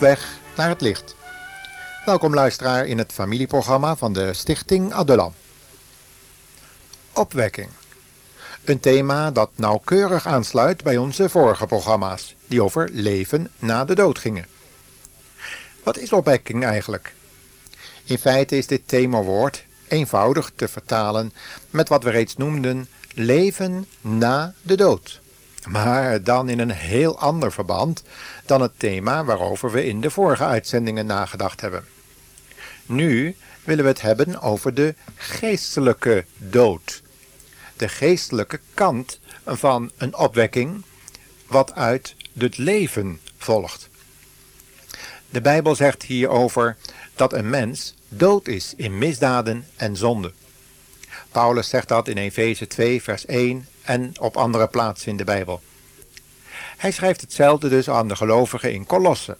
weg naar het licht. Welkom luisteraar in het familieprogramma van de Stichting Adulam. Opwekking. Een thema dat nauwkeurig aansluit bij onze vorige programma's, die over leven na de dood gingen. Wat is opwekking eigenlijk? In feite is dit themawoord eenvoudig te vertalen met wat we reeds noemden leven na de dood. Maar dan in een heel ander verband dan het thema waarover we in de vorige uitzendingen nagedacht hebben. Nu willen we het hebben over de geestelijke dood. De geestelijke kant van een opwekking wat uit het leven volgt. De Bijbel zegt hierover dat een mens dood is in misdaden en zonde. Paulus zegt dat in Efeze 2 vers 1 en op andere plaatsen in de Bijbel. Hij schrijft hetzelfde dus aan de gelovigen in Kolossen.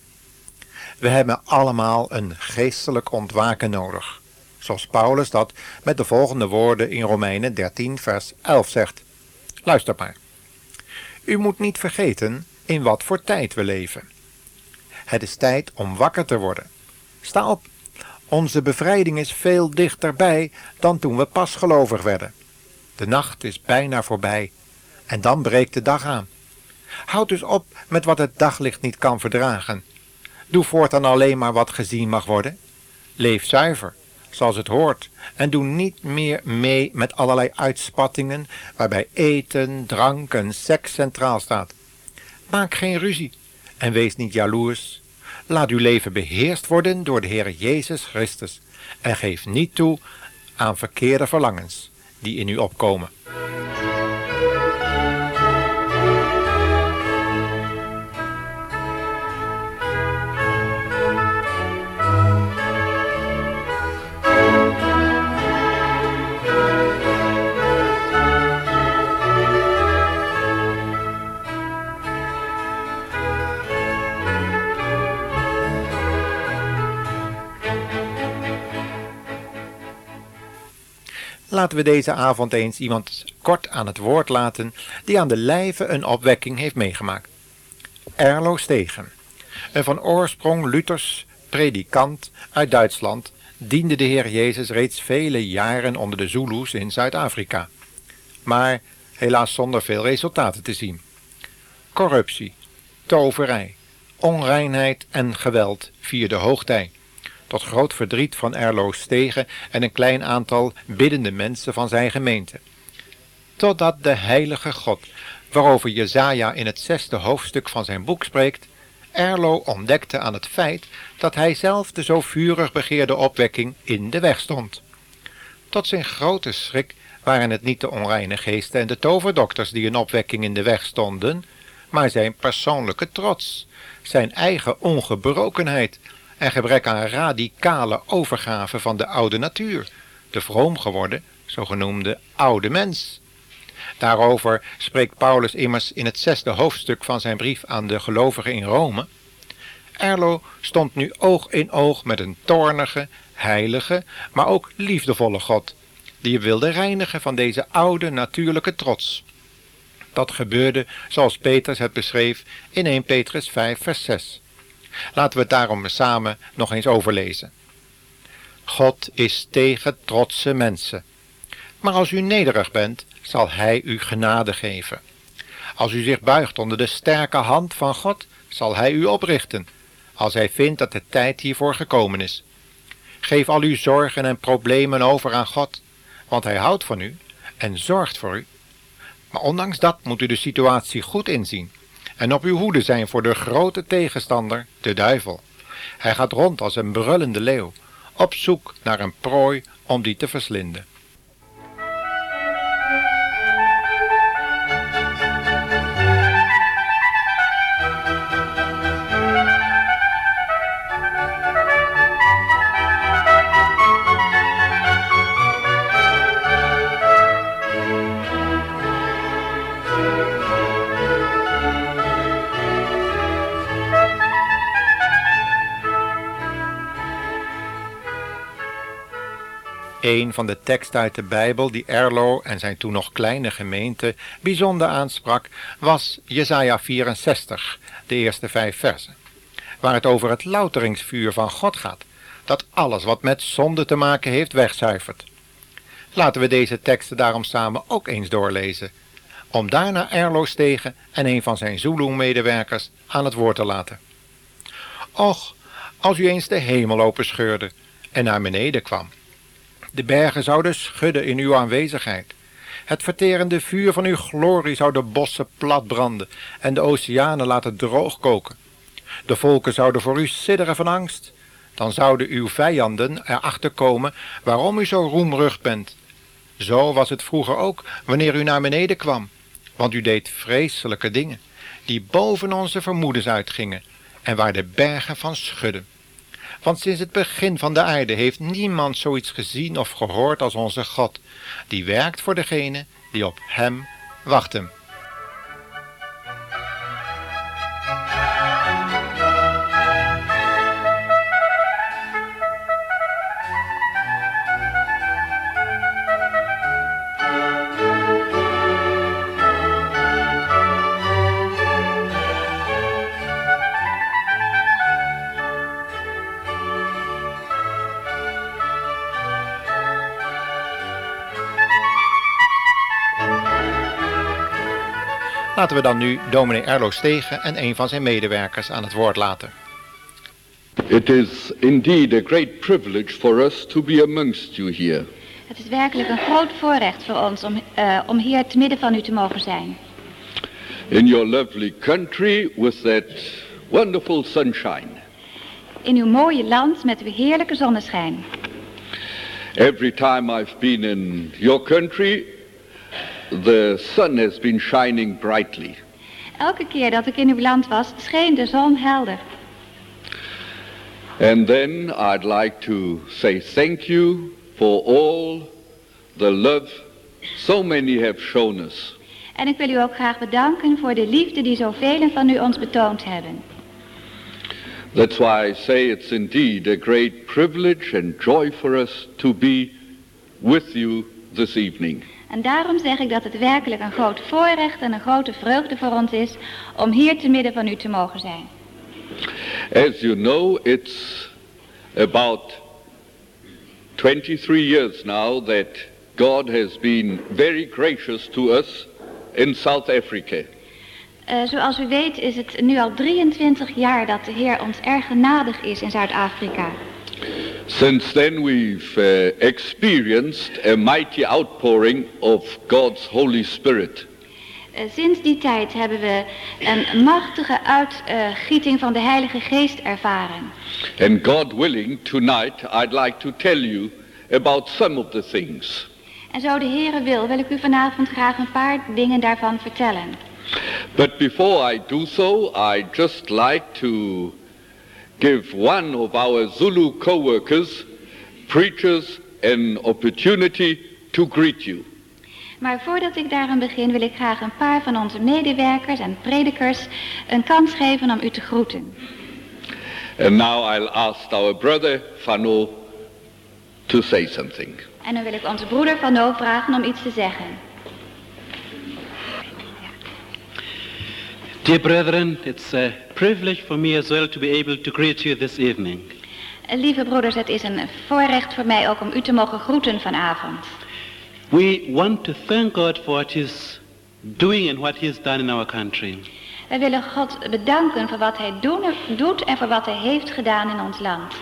We hebben allemaal een geestelijk ontwaken nodig. Zoals Paulus dat met de volgende woorden in Romeinen 13 vers 11 zegt. Luister maar. U moet niet vergeten in wat voor tijd we leven. Het is tijd om wakker te worden. Sta op. Onze bevrijding is veel dichterbij dan toen we pas gelovig werden. De nacht is bijna voorbij en dan breekt de dag aan. Houd dus op met wat het daglicht niet kan verdragen. Doe voortaan alleen maar wat gezien mag worden. Leef zuiver, zoals het hoort, en doe niet meer mee met allerlei uitspattingen waarbij eten, drank en seks centraal staat. Maak geen ruzie en wees niet jaloers. Laat uw leven beheerst worden door de Heer Jezus Christus en geef niet toe aan verkeerde verlangens die in u opkomen. Laten we deze avond eens iemand kort aan het woord laten die aan de lijve een opwekking heeft meegemaakt. Erlo Stegen, een van oorsprong Luthers predikant uit Duitsland, diende de Heer Jezus reeds vele jaren onder de Zulus in Zuid-Afrika. Maar helaas zonder veel resultaten te zien. Corruptie, toverij, onreinheid en geweld vierden hoogtij tot groot verdriet van Erlo Stegen en een klein aantal biddende mensen van zijn gemeente. Totdat de heilige God, waarover Jezaja in het zesde hoofdstuk van zijn boek spreekt, Erlo ontdekte aan het feit dat hij zelf de zo vurig begeerde opwekking in de weg stond. Tot zijn grote schrik waren het niet de onreine geesten en de toverdokters die een opwekking in de weg stonden, maar zijn persoonlijke trots, zijn eigen ongebrokenheid en gebrek aan radicale overgave van de oude natuur, de vroom geworden, zogenoemde oude mens. Daarover spreekt Paulus immers in het zesde hoofdstuk van zijn brief aan de gelovigen in Rome. Erlo stond nu oog in oog met een toornige, heilige, maar ook liefdevolle God, die hem wilde reinigen van deze oude natuurlijke trots. Dat gebeurde zoals Petrus het beschreef in 1 Petrus 5 vers 6. Laten we het daarom samen nog eens overlezen. God is tegen trotse mensen. Maar als u nederig bent, zal Hij u genade geven. Als u zich buigt onder de sterke hand van God, zal Hij u oprichten, als Hij vindt dat de tijd hiervoor gekomen is. Geef al uw zorgen en problemen over aan God, want Hij houdt van u en zorgt voor u. Maar ondanks dat moet u de situatie goed inzien en op uw hoede zijn voor de grote tegenstander, de duivel. Hij gaat rond als een brullende leeuw, op zoek naar een prooi om die te verslinden. Een van de teksten uit de Bijbel die Erlo en zijn toen nog kleine gemeente bijzonder aansprak, was Jesaja 64, de eerste vijf versen. waar het over het louteringsvuur van God gaat, dat alles wat met zonde te maken heeft wegzuivert. Laten we deze teksten daarom samen ook eens doorlezen, om daarna Erlo-Stegen en een van zijn Zulu-medewerkers aan het woord te laten. Och, als u eens de hemel openscheurde en naar beneden kwam. De bergen zouden schudden in uw aanwezigheid. Het verterende vuur van uw glorie zou de bossen platbranden en de oceanen laten droog koken. De volken zouden voor u sidderen van angst. Dan zouden uw vijanden erachter komen waarom u zo roemrug bent. Zo was het vroeger ook wanneer u naar beneden kwam, want u deed vreselijke dingen, die boven onze vermoedens uitgingen en waar de bergen van schudden. Want sinds het begin van de aarde heeft niemand zoiets gezien of gehoord als onze God, die werkt voor degene die op Hem wachten. Laten we dan nu dominee Erlo Stegen en een van zijn medewerkers aan het woord laten. It is indeed a great privilege for us to be amongst you here. Het is werkelijk een groot voorrecht voor ons om, uh, om hier te midden van u te mogen zijn. In your lovely country with that wonderful sunshine. In uw mooie land met uw heerlijke zonneschijn. Every time I've been in your country, the sun has been shining brightly. Elke keer dat ik in uw land was, scheen de zon helder. And then I'd like to say thank you for all the love so many have shown us. En ik wil u ook graag bedanken voor de liefde die zoveel van u ons betoond hebben. That's why I say it's indeed a great privilege and joy for us to be with you this evening. En daarom zeg ik dat het werkelijk een groot voorrecht en een grote vreugde voor ons is om hier te midden van u te mogen zijn. As you know, it's about 23 years now that God has been very gracious to us in South Africa. Uh, zoals u weet is het nu al 23 jaar dat de Heer ons erg genadig is in Zuid-Afrika. Since then we've uh, experienced a mighty outpouring of God's Holy Spirit. Uh, sinds die tijd hebben we een machtige uitgieting van de Heilige Geest ervaren. And God willing, tonight I'd like to tell you about some of the things. En zo de Heere wil, wil ik u vanavond graag een paar dingen daarvan vertellen. But before I do so, I just like to give one of our Zulu co-workers, preachers, an opportunity to greet you. Maar voordat ik daaraan begin wil ik graag een paar van onze medewerkers en predikers een kans geven om u te groeten. And now I'll ask our brother Fano to say something. En dan wil ik onze broeder Fano vragen om iets te zeggen. Dear brethren, it's a privilege for me as well to be able to greet you this evening. Lieve broeders, het is een voorrecht voor mij ook om u te mogen groeten vanavond. We want to thank God for what he's doing and what he has done in our country. Wij willen God bedanken voor wat hij doen, doet en voor wat hij heeft gedaan in ons land.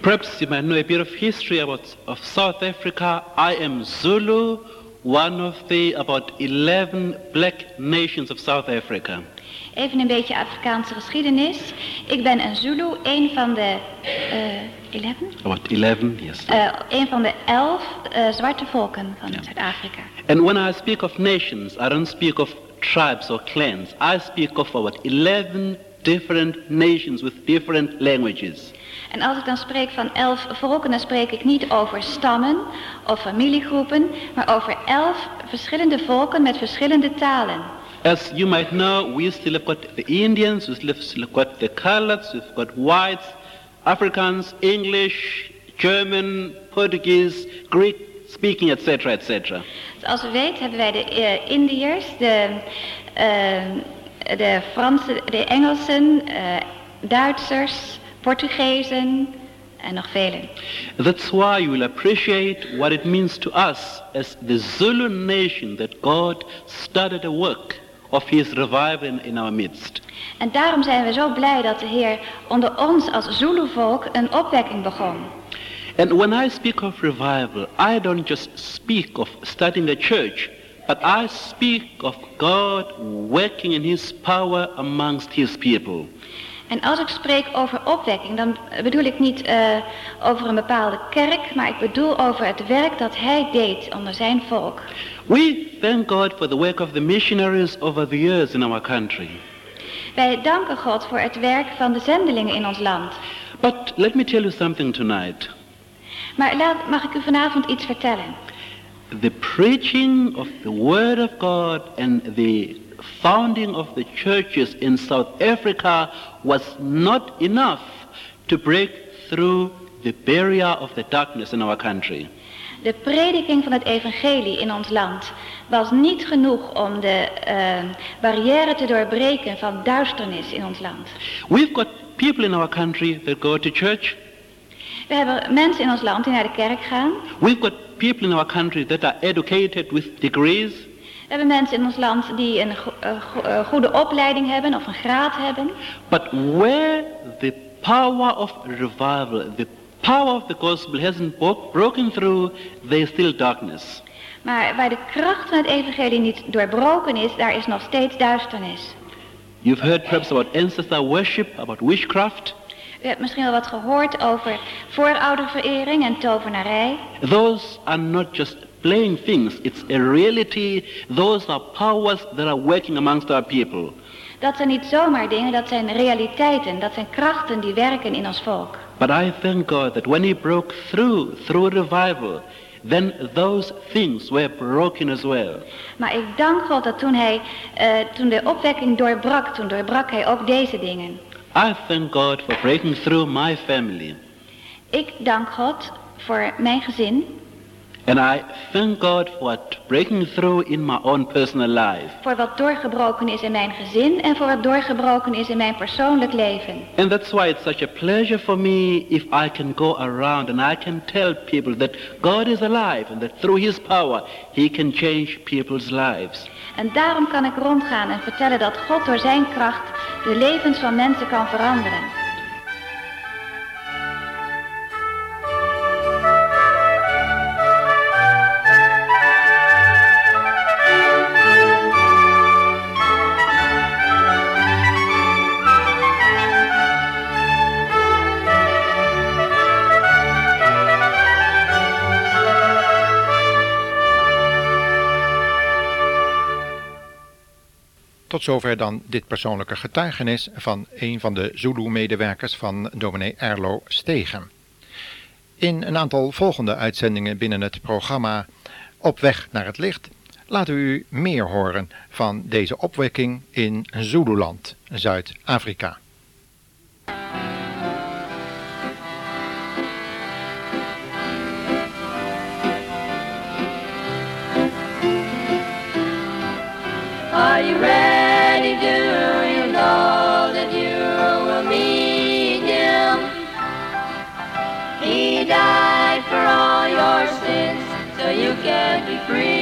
Perhaps you might know a bit of history about of South Africa. I am Zulu, one of the about 11 black nations of South Africa. Even een beetje Afrikaanse geschiedenis. Ik ben een Zulu, een van de... Uh, 11? About 11, yes. Uh, een van de elf uh, zwarte volken van yeah. Zuid-Afrika. And when I speak of nations, I don't speak of tribes or clans. I speak of about 11 different nations with different languages. En als ik dan spreek van elf volken, dan spreek ik niet over stammen of familiegroepen, maar over elf verschillende volken met verschillende talen. As you might know, we still have got the Indians, we still have got the coloreds, we've got whites, Africans, English, German, Portuguese, Greek speaking, etc., etc. Zoals u weet hebben wij de uh, Indiërs, de, uh, de Fransen, de Engelsen, uh, Duitsers, Portugezen en nog velen. That's why you will appreciate what it means to us as the Zulu nation that God started a work of his revival in, in our midst. En daarom zijn we zo blij dat de Heer onder ons als Zulu-volk een opwekking begon. And when I speak of revival, I don't just speak of starting a church, but I speak of God working in his power amongst his people. En als ik spreek over opwekking, dan bedoel ik niet eh, over een bepaalde kerk, maar ik bedoel over het werk dat hij deed onder zijn volk. We thank God for the work of the missionaries over the years in our country. Wij danken God voor het werk van de zendelingen in ons land. But let me tell you something tonight. Maar laat, mag ik u vanavond iets vertellen? The preaching of the Word of God and the founding of the churches in South Africa was not enough to break through the barrier of the darkness in our country. De prediking van het evangelie in ons land was niet genoeg om de uh, barrière te doorbreken van duisternis in ons land. We've got people in our country that go to church. We hebben mensen in ons land die naar de kerk gaan. We've got people in our country that are educated with degrees. We hebben mensen in ons land die een go uh, go goede opleiding hebben of een graad hebben. But where the power of revival, the power of the gospel hasn't broken through, there is still darkness. Maar waar de kracht van het evangelie niet doorbroken is, daar is nog steeds duisternis. You've heard perhaps about ancestor worship, about witchcraft. U hebt misschien al wat gehoord over voorouderverering en tovenarij. Those are not just playing things, it's a reality. Those are powers that are working amongst our people. Dat zijn niet zomaar dingen, dat zijn realiteiten, dat zijn krachten die werken in ons volk. But I thank God that when he broke through, through revival, then those things were broken as well. Maar ik dank God dat toen hij, uh, toen de opwekking doorbrak, toen doorbrak hij ook deze dingen. I thank God for breaking through my family. Ik dank God voor mijn gezin. And I thank God for what breaking through in my own personal life. Voor wat doorgebroken is in mijn gezin en voor wat doorgebroken is in mijn persoonlijk leven. And that's why it's such a pleasure for me if I can go around and I can tell people that God is alive and that through his power he can change people's lives. En daarom kan ik rondgaan en vertellen dat God door zijn kracht de levens van mensen kan veranderen. Zover dan dit persoonlijke getuigenis van een van de Zulu-medewerkers van dominee Erlo Stegen. In een aantal volgende uitzendingen binnen het programma Op weg naar het licht laten we u meer horen van deze opwekking in Zululand, Zuid-Afrika. All your sins so you can be free.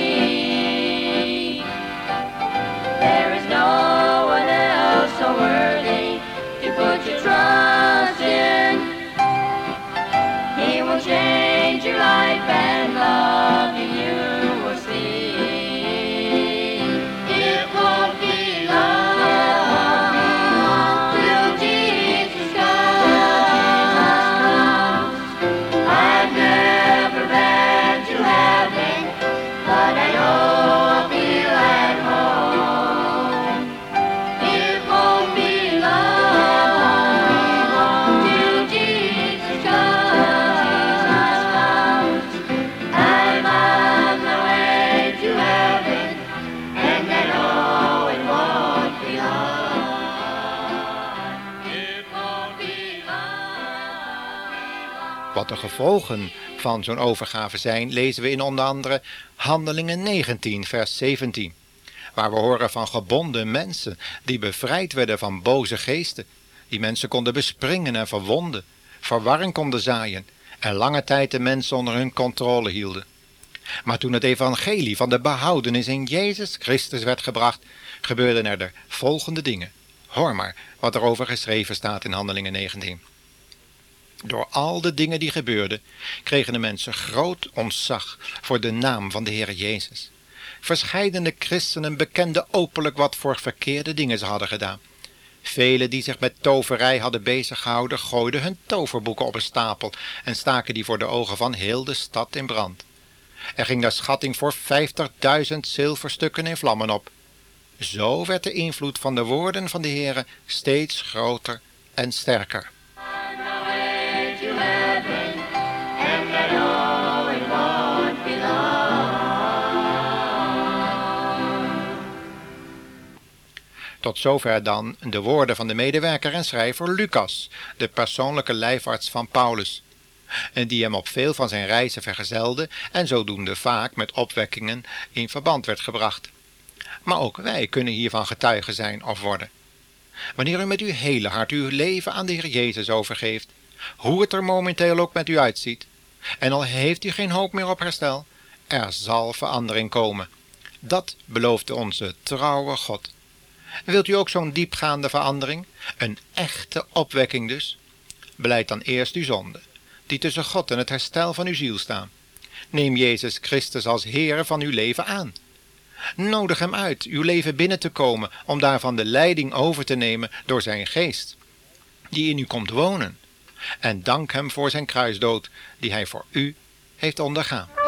Wat de gevolgen van zo'n overgave zijn, lezen we in onder andere Handelingen 19, vers 17. Waar we horen van gebonden mensen die bevrijd werden van boze geesten. die mensen konden bespringen en verwonden, verwarring konden zaaien en lange tijd de mensen onder hun controle hielden. Maar toen het evangelie van de behoudenis in Jezus Christus werd gebracht, gebeurden er de volgende dingen. Hoor maar wat er over geschreven staat in Handelingen 19. Door al de dingen die gebeurden, kregen de mensen groot ontzag voor de naam van de Heer Jezus. Verscheidene christenen bekenden openlijk wat voor verkeerde dingen ze hadden gedaan. Velen die zich met toverij hadden beziggehouden, gooiden hun toverboeken op een stapel en staken die voor de ogen van heel de stad in brand. Er ging naar schatting voor 50.000 zilverstukken in vlammen op. Zo werd de invloed van de woorden van de Heere steeds groter en sterker. Tot zover dan de woorden van de medewerker en schrijver Lucas, de persoonlijke lijfarts van Paulus, die hem op veel van zijn reizen vergezelde en zodoende vaak met opwekkingen in verband werd gebracht. Maar ook wij kunnen hiervan getuigen zijn of worden. Wanneer u met uw hele hart uw leven aan de Heer Jezus overgeeft, hoe het er momenteel ook met u uitziet, en al heeft u geen hoop meer op herstel, er zal verandering komen. Dat belooft onze trouwe God. Wilt u ook zo'n diepgaande verandering? Een echte opwekking dus? Beleid dan eerst uw zonde, die tussen God en het herstel van uw ziel staan. Neem Jezus Christus als Heer van uw leven aan. Nodig hem uit uw leven binnen te komen om daarvan de leiding over te nemen door zijn geest, die in u komt wonen. En dank hem voor zijn kruisdood, die hij voor u heeft ondergaan.